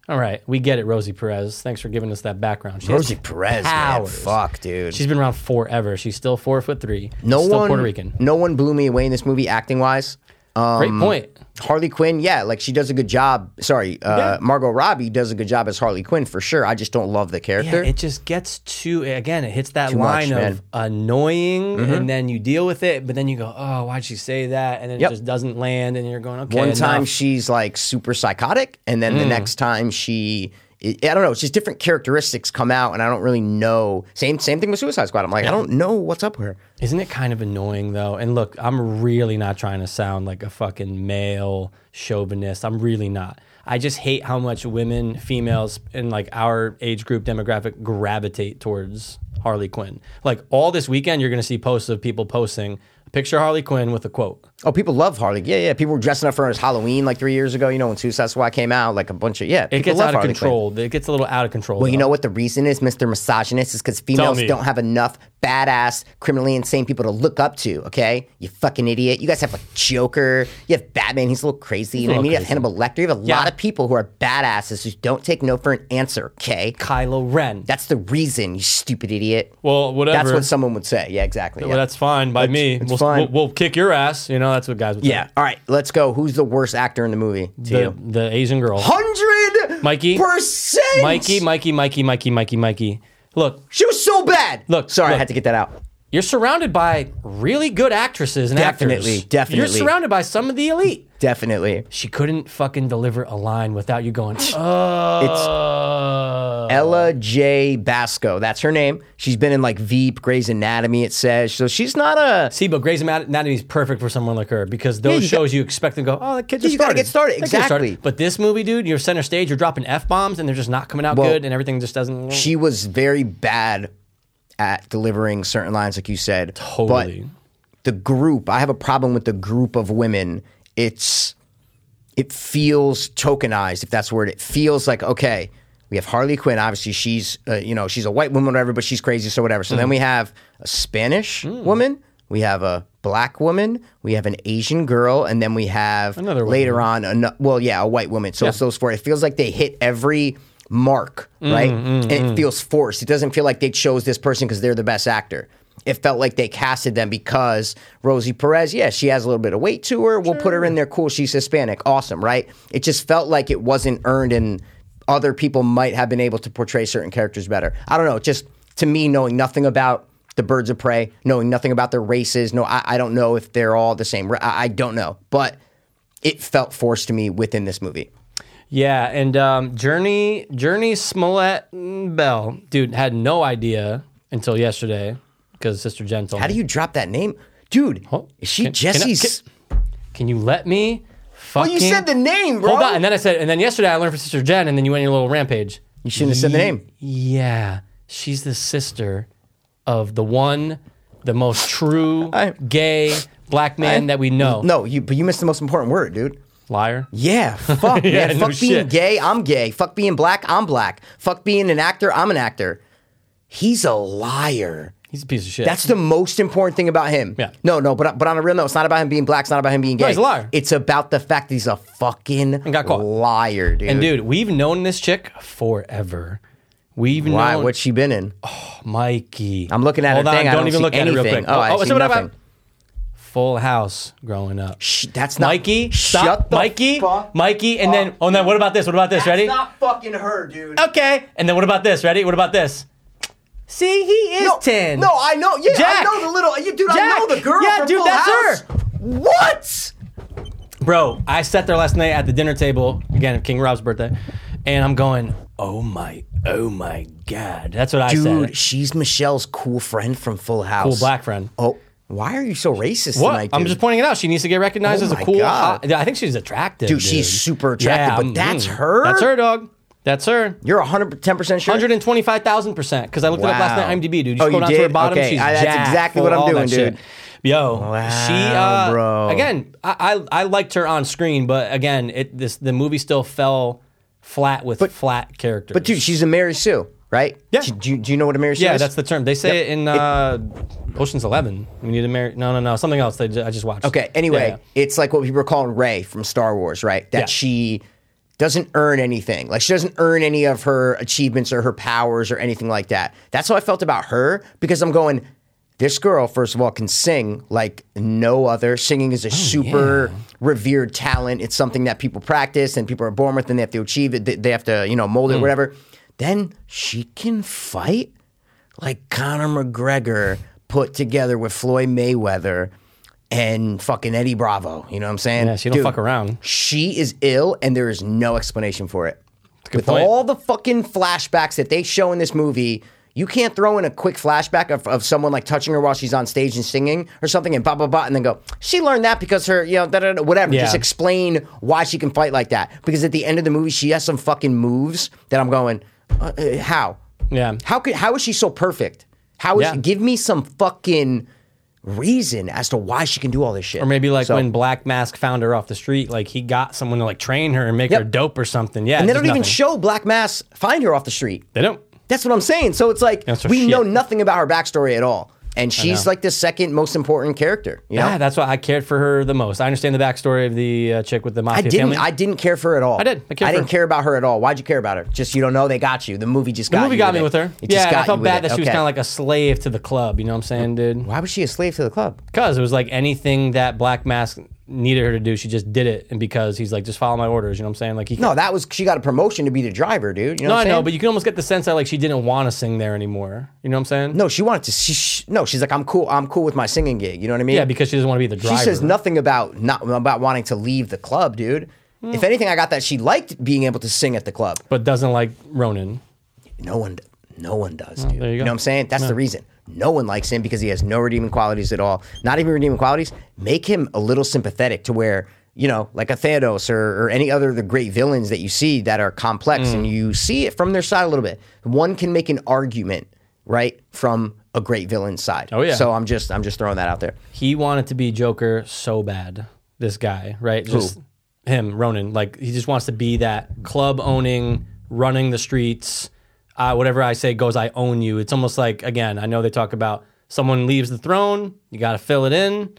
All right, we get it, Rosie Perez. Thanks for giving us that background. She has Rosie Perez, man. powers. Fuck, dude. She's been around forever. She's still four foot three. no still one, Puerto Rican. no one blew me away in this movie acting wise. Um, Great point. Harley Quinn, yeah, like she does a good job. Sorry, uh, Yeah. Margot Robbie does a good job as Harley Quinn for sure. I just don't love the Yeah, character. it just gets too again. It hits that Too much, line man. of annoying, and then you deal with it, but then you go, "Oh, why'd she say that?" And then Yep. it just doesn't land, and you're going, "Okay." One time she's like super psychotic, and then Mm. the next time she, I I don't know, it's just different characteristics come out, and I don't really know. Same same thing with Suicide Squad. I'm like, I don't know what's up with her. Isn't it kind of annoying though? And look, I'm really not trying to sound like a fucking male chauvinist. I'm really not. I just hate how much women, females in like our age group demographic gravitate towards Harley Quinn. Like all this weekend, you're gonna see posts of people posting a picture of Harley Quinn with a quote. Oh, people love Harley. Yeah, yeah. People were dressing up for as Halloween like three years ago. You know when Suicide Squad came out, like a bunch of yeah. It gets out of Harley Quinn. control. It gets a little out of control. Well, you know what the reason is, Mr. Misogynist, is because females don't have enough badass, criminally insane people to look up to, okay? You fucking idiot. You guys have like Joker. You have Batman. He's a little crazy. You know what I mean? You have. Hannibal Lecter. You have a Yeah. lot of people who are badasses who don't take no for an answer, okay? Kylo Ren. That's the reason, you stupid idiot. well, whatever. That's what someone would say. Yeah, exactly. Well, yeah. that's fine by me. it's we'll, fine. We'll, we'll kick your ass. You know, that's what guys would yeah. All right, let's go. Who's the worst actor in the movie to The, you? the Asian girl. Hundred Mikey? percent. Mikey, Mikey, Mikey, Mikey, Mikey, Mikey. Look, She was so bad. Look, sorry, I look. had to get that out. you're surrounded by really good actresses and actors. Definitely, actors. definitely. You're surrounded by some of the elite. Definitely. She couldn't fucking deliver a line without you going, oh. It's Ella Jay Basco. That's her name. She's been in like Veep, Grey's Anatomy, it says. So she's not a. See, but Grey's Anatomy is perfect for someone like her because those you got- shows you expect to go, oh, the kids Yeah, are you gotta get started. Exactly. But this movie, dude, you're center stage, you're dropping f bombs, and they're just not coming out Well, good, and everything just doesn't. She was very bad at delivering certain lines, like you said. Totally. But the group, I have a problem with the group of women. It's. It feels tokenized, if that's the word. It feels like, okay, we have Harley Quinn. Obviously, she's, uh, you know, she's a white woman, whatever, but she's crazy, so whatever. So Mm. then we have a Spanish woman. We have a black woman. We have an Asian girl, and then we have Another later on. An, well, yeah, a white woman. So it's those four. It feels like they hit every mark, right? and it feels forced. It doesn't feel like they chose this person because they're the best actor. It felt like they casted them because Rosie Perez, yeah, she has a little bit of weight to her. We'll put her in there. Cool, she's Hispanic. Awesome, right? It just felt like it wasn't earned and other people might have been able to portray certain characters better. I don't know. Just to me, knowing nothing about the birds of prey, knowing nothing about their races, no, I, I don't know if they're all the same. I, I don't know. But it felt forced to me within this movie. Yeah, and um, Jurnee Jurnee Smollett mm, Bell, dude, had no idea until yesterday because Sister Jen told How me. do you drop that name, dude? Oh, is she can- can I- Jussie's? Can you let me? well, you said the name, bro. Hold on, and then I said, and then yesterday I learned from Sister Jen, and then you went on your little rampage. You shouldn't have said the name. Yeah, she's the sister of the one, the most true I- gay black man that we know. no, you but you missed the most important word, dude. Liar. Yeah, fuck, Yeah, man. no Fuck being shit. gay, I'm gay. Fuck being black, I'm black. Fuck being an actor, I'm an actor. He's a liar. He's a piece of shit. That's the most important thing about him. Yeah. No, no, but but on a real note, it's not about him being black. It's not about him being gay. he's a liar. It's about the fact that he's a fucking got caught. liar, dude. and dude, we've known this chick forever. We've why? known What's she been in? Oh, Mikey. I'm looking at Hold her on, thing. Don't don't even look at it real anything. quick. Oh, I oh, so see nothing. Full House growing up? Shh, that's not Mikey, Shut the Mikey, fuck Mikey, and then oh, and then what about this? What about this? That's Ready? not fucking her, dude. Okay, and then what about this? Ready? What about this? See, he is no, ten. No, I know. Yeah, Jack. I know the little. Yeah, dude, I know the girl. Yeah, from dude, Full that's House. her. What? Bro, I sat there last night at the dinner table again at King Rob's birthday, and I'm going, oh my, oh my god, that's what I Dude, said. Dude, she's Michelle's cool friend from Full House. Cool black friend. Oh, why are you so racist What? tonight, I'm just pointing it out. She needs to get recognized Oh as a my cool. God. hot- I think she's attractive. Dude, she's super attractive, but mm, that's her? That's her, dog. That's her. You're 110 percent sure. 125,000% because I looked it up last Wow. night IMDb, dude. You Oh, scroll you down to her did? bottom, Okay, she's I- that's jacked, exactly what I'm all doing, that shit. dude. Yo, Wow, she uh, bro. again, I, I I liked her on screen, but again, it this the movie still fell flat with flat characters. But dude, she's a Mary Sue, right? Yeah. She- Do you, do you know what a Mary Sue yeah, is? that's the term. They say it in uh, Ocean's Eleven. We need to marry. No, no, no, something else. They ju- I just watched. Okay. Anyway, Yeah, it's like what people are calling Rey from Star Wars, right? That Yeah. she doesn't earn anything. Like she doesn't earn any of her achievements or her powers or anything like that. That's how I felt about her because I'm going. This girl, first of all, can sing like no other. Singing is a oh, super revered talent. It's something that people practice and people are born with, and they have to achieve it. They- have to, you know, mold it, hmm. whatever. Then she can fight like Conor McGregor put together with Floyd Mayweather and fucking Eddie Bravo. You know what I'm saying? Yeah, she don't fuck around. She is ill, and there is no explanation for it. With point. all the fucking flashbacks that they show in this movie, you can't throw in a quick flashback of, of someone like touching her while she's on stage and singing or something and blah blah blah, and then go, she learned that because her, you know, da, da, da, whatever. Yeah. Just explain why she can fight like that. Because at the end of the movie, she has some fucking moves that I'm going, uh, uh, how? Yeah. How could how is she so perfect? How is Yeah. give me some fucking reason as to why she can do all this shit? Or maybe like So- when Black Mask found her off the street, like he got someone to like train her and make her dope or something. Yeah, and they just don't even nothing. show Black Mask find her off the street. They don't. That's what I'm saying. So it's like That's her we shit. know nothing about her backstory at all. And she's like the second most important character. You know? Yeah, that's why I cared for her the most. I understand the backstory of the uh, chick with the I mafia didn't. family. I didn't care for her at all. I did. I cared for didn't her. care about her at all. Why'd you care about her? Just you don't know. They got you. The movie just the got movie you got me it. with her. It yeah, and got I felt you with bad it. that she was Okay. kind of like a slave to the club. You know what I'm saying, dude? Why was she a slave to the club? Because it was like anything that Black Mask needed her to do, she just did it. And because he's like, just follow my orders. You know what I'm saying? Like he. No, that was she got a promotion to be the driver, dude. You know no, I know, but you can almost get the sense that like she didn't want to sing there anymore. You know what I'm saying? No, she wanted to. She, sh no, she's like, I'm cool. I'm cool with my singing gig. You know what I mean? Yeah, because she doesn't want to be the driver. she says nothing about not about wanting to leave the club, dude. Hmm. If anything, I got that she liked being able to sing at the club. but doesn't like Roman. No one, no one does, dude. there you go. know what I'm saying? That's the reason. No one likes him because he has no redeeming qualities at all. Not even redeeming qualities. Make him a little sympathetic to where you know, like a Thanos or, or any other of the great villains that you see that are complex, Hmm. and you see it from their side a little bit. One can make an argument, right, from a great villain's side. Oh, yeah. So I'm just, I'm just throwing that out there. He wanted to be Joker so bad. This guy, right? Just him, Roman. Like he just wants to be that club owning, running the streets. Uh, whatever I say goes. I own you. It's almost like again. I know they talk about someone leaves the throne. You got to fill it in.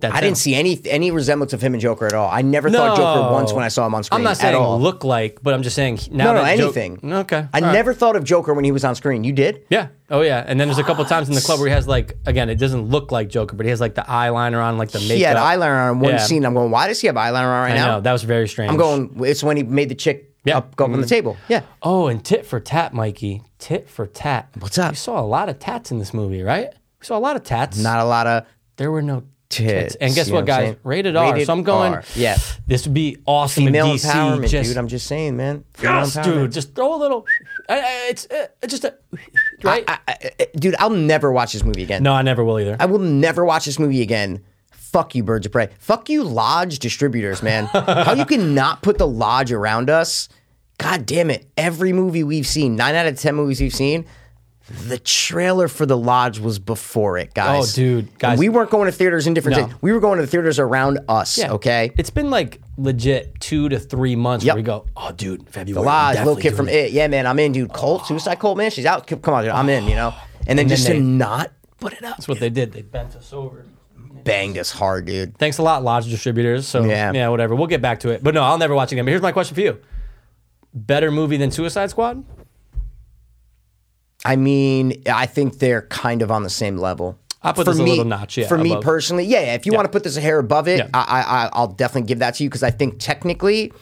That's I didn't see any any resemblance of him and Joker at all. I never thought Joker once when I saw him on screen. I'm not saying look like, but I'm just saying now No, no, that Jo- anything. okay, I all right. never thought of Joker when he was on screen. You did? Yeah. Oh yeah. And then there's a couple times in the club where he has like again, it doesn't look like Joker, but he has like the eyeliner on, like the makeup. He had eyeliner on one Yeah. scene. I'm going, why does he have eyeliner on right I now? know that was very strange. I'm going. It's when he made the chick Yeah. up go up on the table. Yeah. Oh, and tit for tat, Mikey. Tit for tat. What's up? We saw a lot of tats in this movie, right? We saw a lot of tats. Not a lot of. there were no tits. And guess You know what, I'm guys? saying? Rated R. So I'm going. R. Yeah. This would be awesome. Female in DC, empowerment, just, dude. I'm just saying, man. Female yes, empowerment. dude. Just throw a little. I- I- It's uh, just a right. I, I, I- dude, I'll never watch this movie again. no, I never will either. I will never watch this movie again. Fuck you, Birds of Prey. Fuck you, Lodge distributors, man. How you can not put the Lodge around us? God damn it. Every movie we've seen, nine out of 10 movies we've seen, the trailer for the Lodge was before it, guys. Oh, dude, guys. we weren't going to theaters in different No. days. We were going to the theaters around us, Yeah. okay? It's been like legit two to three months Yep. where we go, oh, dude, February. The Lodge, definitely little kid from doing it. Yeah, man, I'm in, dude. Colt, Suicide Colt, man. She's out. Come on, dude. I'm in, you know? And then And then just they- to not put it up, That's what they did. They bent us over. Banged us hard, dude. Thanks a lot, Lodge distributors. So Yeah. yeah, whatever. We'll get back to it. But no, I'll never watch it again. But here's my question for you: Better movie than Suicide Squad? I mean, I think they're kind of on the same level. I'll put for this a me, little notch, yeah, for me personally, yeah, yeah. If you want to put this a hair above it, Yeah. I, I, I, I'll definitely give that to you because I think technically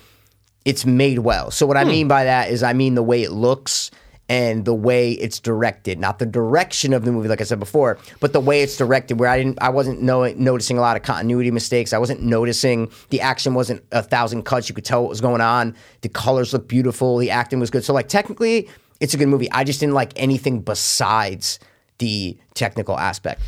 it's made well. So Hmm. what I mean by that is, I mean the way it looks and the way it's directed, not the direction of the movie, like I said before, but the way it's directed. Where I didn't, I wasn't noticing a lot of continuity mistakes. I wasn't noticing the action wasn't a thousand cuts. You could tell what was going on. The colors looked beautiful. The acting was good. So like technically, it's a good movie. I just didn't like anything besides the technical aspect.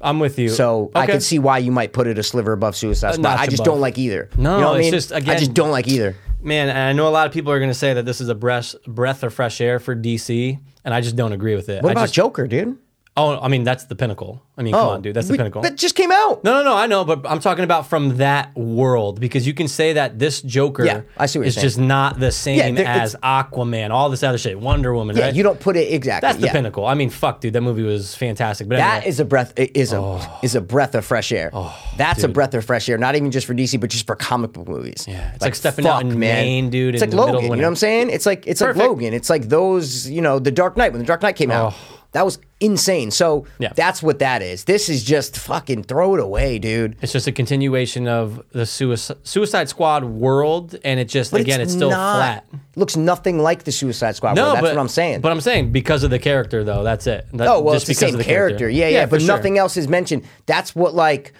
I'm with you. So I Okay. could see why you might put it a sliver above Suicide uh, Squad. notch I just above. don't like either. No, you know what I it's mean? just, I again- just don't like either. Man, and I know a lot of people are going to say that this is a breath, breath of fresh air for DC, and I just don't agree with it. What I about just, Joker, dude? Oh, I mean, that's the pinnacle. I mean, come oh, on, dude. That's the We- pinnacle. That just came out. No, no, no. I know, but I'm talking about from that world because you can say that this Joker Yeah, I see what you're is saying. just not the same there- as Aquaman, all this other shit, Wonder Woman, Yeah, right? you don't put it exactly. That's the yeah. pinnacle. I mean, fuck, dude, that movie was fantastic. But That anyway, is a breath is a Oh. is a breath of fresh air. Oh, that's a breath of fresh air, not even just for DC, but just for comic book movies. Yeah, it's like stepping out in Maine, dude, It's in like the middle of Logan. You winter. know what I'm saying? It's like it's Perfect. like Logan. It's like those. You know, the Dark Knight when the Dark Knight came oh. out. That was insane. So Yeah. that's what that is. This is just fucking throw it away, dude. it's just a continuation of the Suicide, Suicide Squad world, and it just again, it's, still not- flat. Looks nothing like the Suicide Squad. No, world. that's but, what I'm saying. But I'm saying because of the character, though. That's it. That- Oh well, just it's the because same of character. Yeah, yeah, for but sure. nothing else is mentioned. That's what like,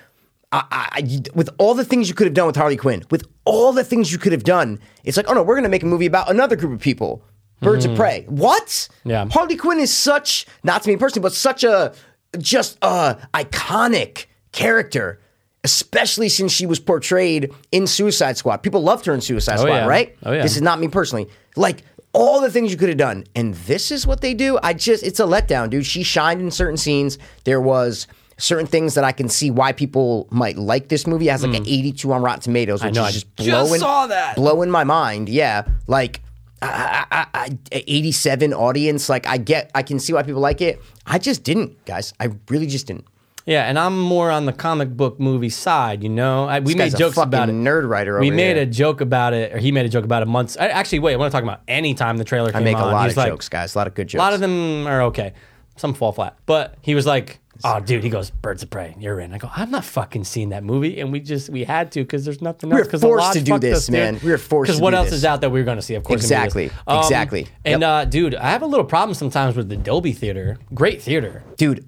I, I, with all the things you could have done with Harley Quinn, with all the things you could have done, it's like, oh no, we're gonna make a movie about another group of people, Birds of Prey. What? Mm-hmm. Yeah. Harley Quinn is such, not to me personally, but such a just a iconic character. Especially since she was portrayed in Suicide Squad. People loved her in Suicide Squad, yeah. right? Oh, yeah. This is not me personally. Like all the things you could have done, and this is what they do. I just, it's a letdown, dude. She shined in certain scenes. There was certain things that I can see why people might like this movie. It has like an 82 on Rotten Tomatoes, which Hmm. know, is I just just blowing, saw that. blowing my mind. Yeah, like. I, I, I, 87 audience like i get i can see why people like it i just didn't guys i really just didn't Yeah, and I'm more on the comic book movie side. You know, I, we made a jokes about it. nerd writer We made here. a joke about it, or he made a joke about it months. I, actually, wait, I want to talk about any time the trailer i came make a on. lot he's of like, jokes guys a lot of good jokes. A lot of them are okay. Some fall flat. But he was like, "Oh, dude," he goes, "Birds of Prey, you're in." I go, "I'm not fucking seeing that movie," and we just we had to because there's nothing else. were 'cause the forced to do this, us, man. We were forced Because what else this. is out that we were going to see? Of course, it's gonna be Exactly. Um, Exactly. And uh, dude, I have a little problem sometimes with the Dolby Theater. Great theater. Dude,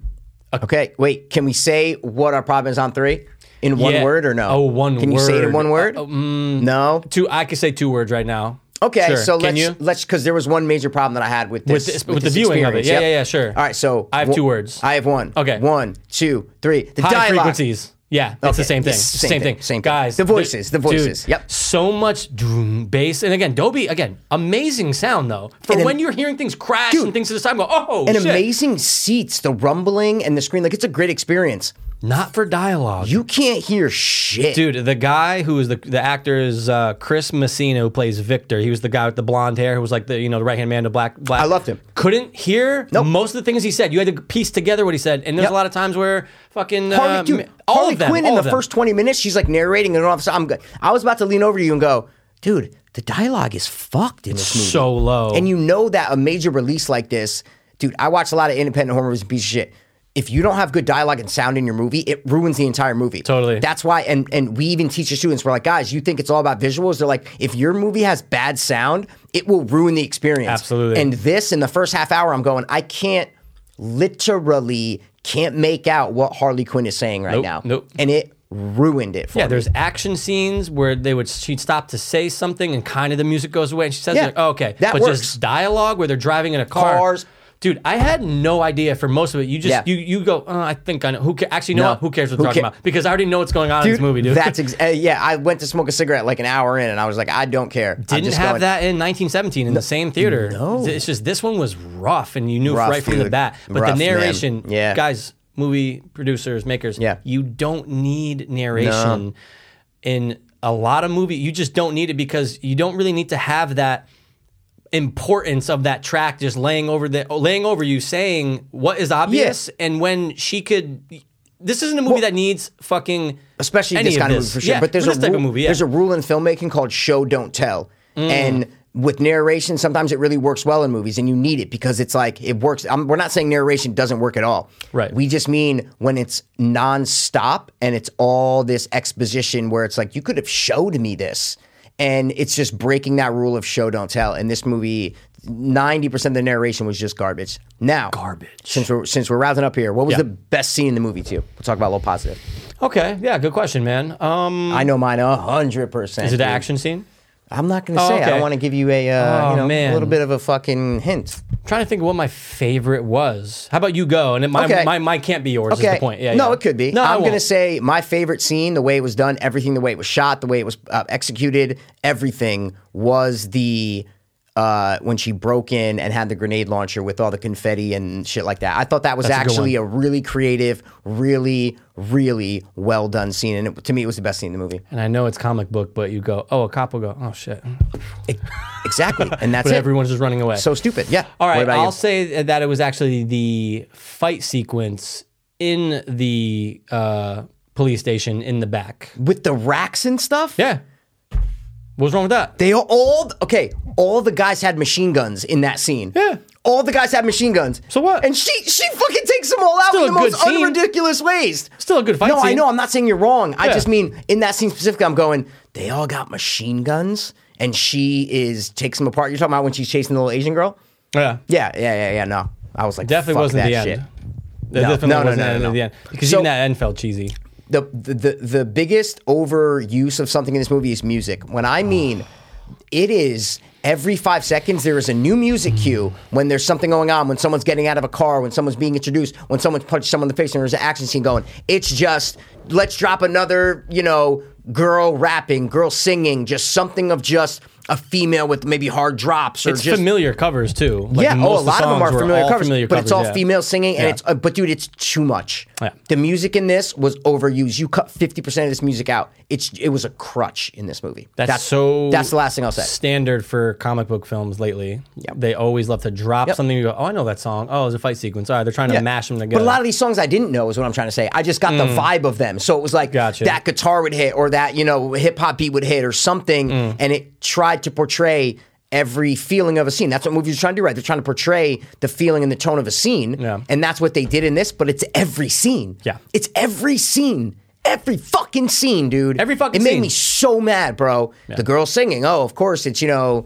okay, wait. Can we say what our problem is on three in one Yeah. word or no? Oh, one Can you say it in one word? Uh, mm, no. Two. I could say two words right now. Okay, Sure. so Can let's you? let's because there was one major problem that I had with this this- with the this viewing of it. Yeah, Yep. yeah, yeah, sure. All right, so I have wh- two words. I have one. Okay. one, two, three. The high dialogue. frequencies. Yeah, it's the same thing. It's same thing. same. Guys, The voices, the dude, voices. Yep. So much bass, and again, Dolby. Again, amazing sound though. For And am- when you're hearing things crash Dude. and things at the side, go, oh, And shit. amazing seats, the rumbling and the screen. Like it's a great experience. Not for dialogue. You can't hear shit. Dude, the guy who is the the actor is uh, Chris Messina, who plays Victor. He was the guy with the blonde hair, who was like the you know the right hand man to Black Black. I loved him. Couldn't hear Nope. most of the things he said. You had to piece together what he said, and there's Yep. a lot of times where fucking Harley, uh, dude, all Harley of them, Quinn in the first 20 minutes, she's like narrating, and all of a sudden, I'm, go- I was about to lean over to you and go, dude, the dialogue is fucked in this movie. so low. And you know that a major release like this, dude, I watch a lot of independent horror movies and piece of shit. If you don't have good dialogue and sound in your movie, it ruins the entire movie. Totally. That's why, and and we even teach the students, we're like, guys, you think it's all about visuals? They're like, if your movie has bad sound, it will ruin the experience. Absolutely. And this in the first half hour, I'm going, I can't literally can't make out what Harley Quinn is saying right Nope, now. nope. And it ruined it for me. Yeah, me. there's action scenes where they would she'd stop to say something and kind of the music goes away and she says Yeah, like, oh, okay. that but works. just dialogue where they're driving in a car. Cars. Dude, I had no idea for most of it. You just Yeah. you you go, oh, I think I know. Who ca- actually know No. Who cares what Who they're talking ca- about? Because I already know what's going on in this movie, dude. That's ex- uh, yeah. I went to smoke a cigarette like an hour in, and I was like, I don't care. I'm didn't just have going- that in 1917 in the same theater. no. It's just this one was rough and you knew Rough, right from the dude. bat. But Rough, the man. narration, Yeah. guys, movie producers, makers, Yeah. you don't need narration in a lot of movie. You just don't need it because you don't really need to have that importance of that track just laying over the laying over you saying what is obvious and when she could this isn't a movie that needs fucking especially this kind of this. movie for sure. Yeah, but there's a rule, of movie. Yeah. Mm. there's a rule in filmmaking called show don't tell, and with narration, sometimes it really works well in movies, and you need it because it's like it works. I'm, we're not saying narration doesn't work at all. Right. We just mean when it's nonstop and it's all this exposition where it's like you could have showed me this. And it's just breaking that rule of show don't tell. And this movie, ninety percent of the narration was just garbage. Now, Garbage. Since we're since we're rounding up here, what was Yeah. the best scene in the movie too? We'll talk about a little positive. okay yeah good question man um I know mine a hundred percent. is it an action scene I'm not going to Oh, say. I don't want to give you a uh, Oh, you know man. a little bit of a fucking hint. trying to think of what my favorite was. How about you go? And it, my, Okay. my, my can't be yours Okay. is the point. Yeah, no, yeah. it could be. No, I'm going to say my favorite scene, the way it was done, everything, the way it was shot, the way it was uh, executed, everything was the uh, when she broke in and had the grenade launcher with all the confetti and shit like that. I thought that was That's actually one. a really creative, really, really well done scene, and it, to me, it was the best scene in the movie. And I know it's comic book, but you go, oh, a cop will go, oh shit. It- exactly, and that's But it. everyone's just running away. so stupid. Yeah. All right, I'll you? say that it was actually the fight sequence in the uh, police station in the back. with the racks and stuff. Yeah. What's wrong with that? They all, all okay. All the guys had machine guns in that scene. Yeah. All the guys had machine guns. So what? And she she fucking takes them all out Still in the a good most scene. unridiculous ways. Still a good fight No, I scene. know. I'm not saying you're wrong. I Yeah. just mean in that scene specifically, I'm going. They all got machine guns, and she is takes them apart. You're talking about when she's chasing the little Asian girl. Yeah. Yeah, yeah, yeah, yeah. No, I was like, Definitely fuck wasn't that the end. shit. That No, definitely no, no, wasn't no, the no, end no. the end. Because So- even that end felt cheesy. The, the the biggest overuse of something in this movie is music. When I mean it is every five seconds there is a new music cue when there's something going on, when someone's getting out of a car, when someone's being introduced, when someone's punched someone in the face and there's an action scene going. It's just let's drop another, you know, girl rapping, girl singing, just something of just a female with maybe hard drops or It's just familiar covers too. Like yeah, oh, a lot of, them are familiar covers, familiar but it's all yeah. female singing, and Yeah. it's uh, but dude, it's too much. Yeah. The music in this was overused. You cut fifty percent of this music out. It's it was a crutch in this movie. That's, so. That's the last thing I'll say. Standard for comic book films lately. Yep. They always love to drop Yep. something. You go, oh, I know that song. Oh, it's a fight sequence. All right, they're trying to Yeah. mash them together. But a lot of these songs I didn't know is what I'm trying to say. I just got the vibe of them. So it was like Mm. Gotcha. that guitar would hit or that, you know, hip hop beat would hit or something. Mm. And it tried to portray every feeling of a scene. That's what movies are trying to do, right? They're trying to portray the feeling and the tone of a scene. Yeah. And that's what they did in this, but it's every scene. Yeah. It's every scene. Every fucking scene, dude. Every fucking It made scene. me so mad, bro. The girl singing. Oh, of course, it's you know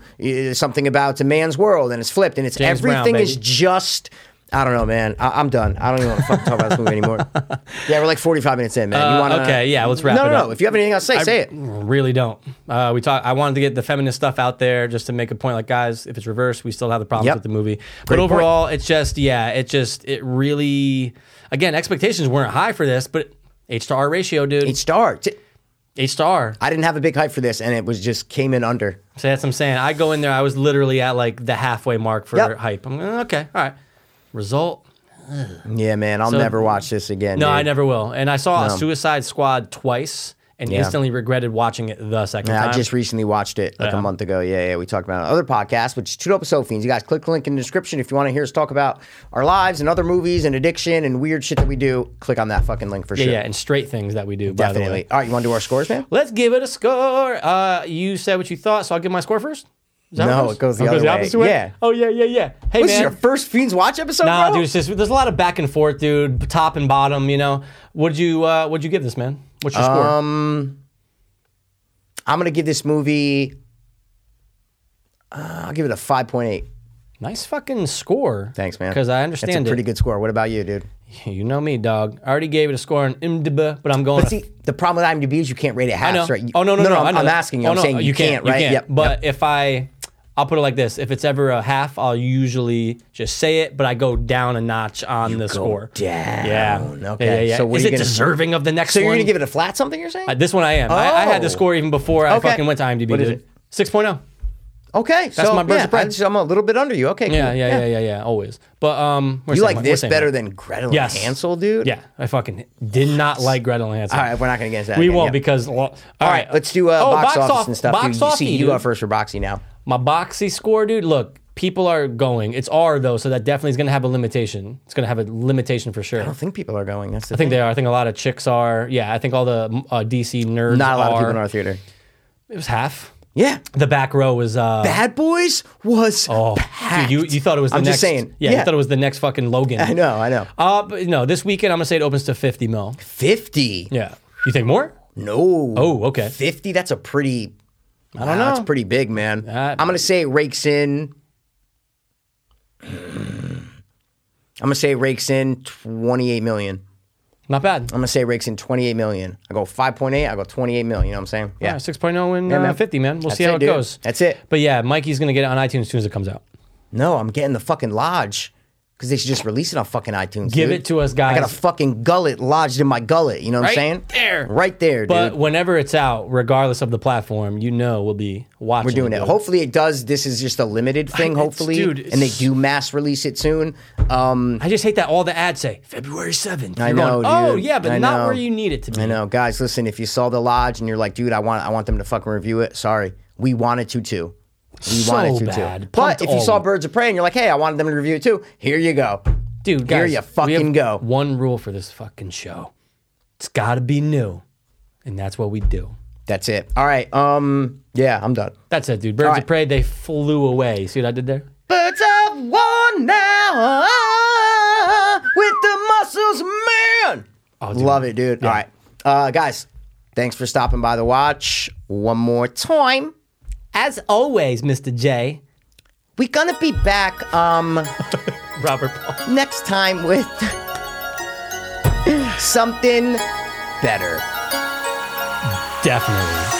something about a man's world, and it's flipped, and it's James Brown, everything is baby. just. I don't know, man. I, I'm done. I don't even want to fucking talk about this movie anymore. Yeah, we're like 45 minutes in, man. Uh, you want to? okay, yeah, let's wrap no, it no, up. No, If you have anything else to say, I say it. Really don't. Uh, we talk. I wanted to get the feminist stuff out there just to make a point. Like, guys, if it's reversed, we still have the problems Yep. with the movie. Great but point. overall, it's just yeah, it just it really. Again, expectations weren't high for this, but H to R ratio, dude. H star. T- H to I didn't have a big hype for this, and it was just came in under. So that's what I'm saying. I go in there. I was literally at like the halfway mark for Yep. hype. I'm uh, okay. All right. Result. Yeah, man. I'll So- never watch this again. No, dude. I never will. And I saw No. Suicide Squad twice and Yeah. instantly regretted watching it the second Yeah, time. I just recently watched it like Yeah. a month ago. Yeah, yeah. We talked about other podcasts, which is Two Dope Soul Fiends. You guys click the link in the description if you want to hear us talk about our lives and other movies and addiction and weird shit that we do. Click on that fucking link for sure. yeah, and straight things that we do. By the way. Definitely. All right, you want to do our scores, man? Let's give it a score. Uh, you said what you thought, so I'll give my score first. No, it goes the Oh, other way. opposite way. Yeah. Oh yeah, yeah, yeah. Hey This is man. your first Fiends Watch episode, Nah, bro? dude, it's just there's a lot of back and forth, dude. Top and bottom, you know. Would you uh, would you give this man? What's your score? Um, I'm gonna give this movie. Uh, I'll give it a five point eight. nice fucking score. Thanks, man. Because I understand That's a pretty it. good score. What about you, dude? You know me, dog. I already gave it a score on IMDb, but I'm going. But to- see, the problem with IMDb is you can't rate it halves, right? You- oh no, no, no. I I'm, I'm asking you. Oh, I'm no, saying you, can't, right? You can't. Yep. But yep. if I, I'll put it like this: if it's ever a half, I'll usually just say it, but I go down a notch on the go score. down. Yeah. Okay. Yeah, yeah, yeah. So what is are you it gonna- deserving of the next so you're one? gonna give it a flat something? You're saying? Uh, this one I am. I, I had the Oh. score even before I Okay. fucking went to IMDb. What is dude. it? 6.0. okay. so my Birds yeah, of Prey. I just- I'm a little bit under you. Okay. Yeah, cool. yeah, yeah, yeah, yeah, Always. But um, we're You saying like what- this saying better what. than Gretel Yes. and Hansel, dude? Yeah, I fucking did not like Gretel and Hansel. All right, we're not gonna get into that. we again. won't Yep. because. All All right, let's do uh, Oh, box, office and stuff. Dude. You see, you go first for boxy now. My boxy score, dude. Look, people are going. It's R though, so that definitely is going to have a limitation. It's going to have a limitation for sure. I don't think people are going. That's the I think thing. they are. I think a lot of chicks are. Yeah, I think all the uh, DC nerds Not a lot are. of people in our theater. It was half. Yeah. The back row was. Uh, Bad Boys was oh, packed. dude, you you thought it was the I'm next. just saying. Yeah, you thought it was the next fucking Logan. I know. I know. Uh, but no, this weekend I'm gonna say it opens to 50 mil. Fifty. Yeah. You think more? No. Oh, okay. Fifty. That's a pretty. I don't That's know. pretty big, man. That- I'm gonna say it rakes in. I'm gonna say it rakes in 28 million. Not bad. I'm gonna say it rakes in 28 million. I go 5.8. I go 28 million. You know what I'm saying? Yeah, 6.0 and Yeah, uh, 50, man. We'll That's see how it, it goes. That's it. But yeah, Mikey's gonna get it on iTunes as soon as it comes out. No, I'm getting the fucking lodge because they should just release it on fucking iTunes. Give dude. it to us, guys. I got a fucking gullet lodged in my gullet. You know what Right I'm saying? there. Right there, But dude. whenever it's out, regardless of the platform, you know we'll be watching. We're doing it. dude. Hopefully, it does. This is just a limited thing. it's- hopefully, dude, and they it's- do mass release it soon. Um, I just hate that all the ads say February 7th. I know, oh dude. yeah, but I not know. where you need it to be. I know, guys. Listen, if you saw the lodge and you're like, dude, I want, I want them to fucking review it. Sorry, we wanted to too. We So wanted to bad. But if you all saw Birds of Prey and you're like, hey, I wanted them to review it too. Here you go. Dude, Here guys, you we fucking have go. One rule for this fucking show: it's got to be new, and that's what we do. That's it. All right. Um. Yeah, I'm done. That's it, dude. Birds of prey, they flew away. See what I did there? Birds of war now with the muscles, man. Oh, dude. Love it, dude. All right, uh, guys. Thanks for stopping by the watch one more time. As always, Mr. J. We're gonna be back um Robert Paul. next time with something better. Definitely.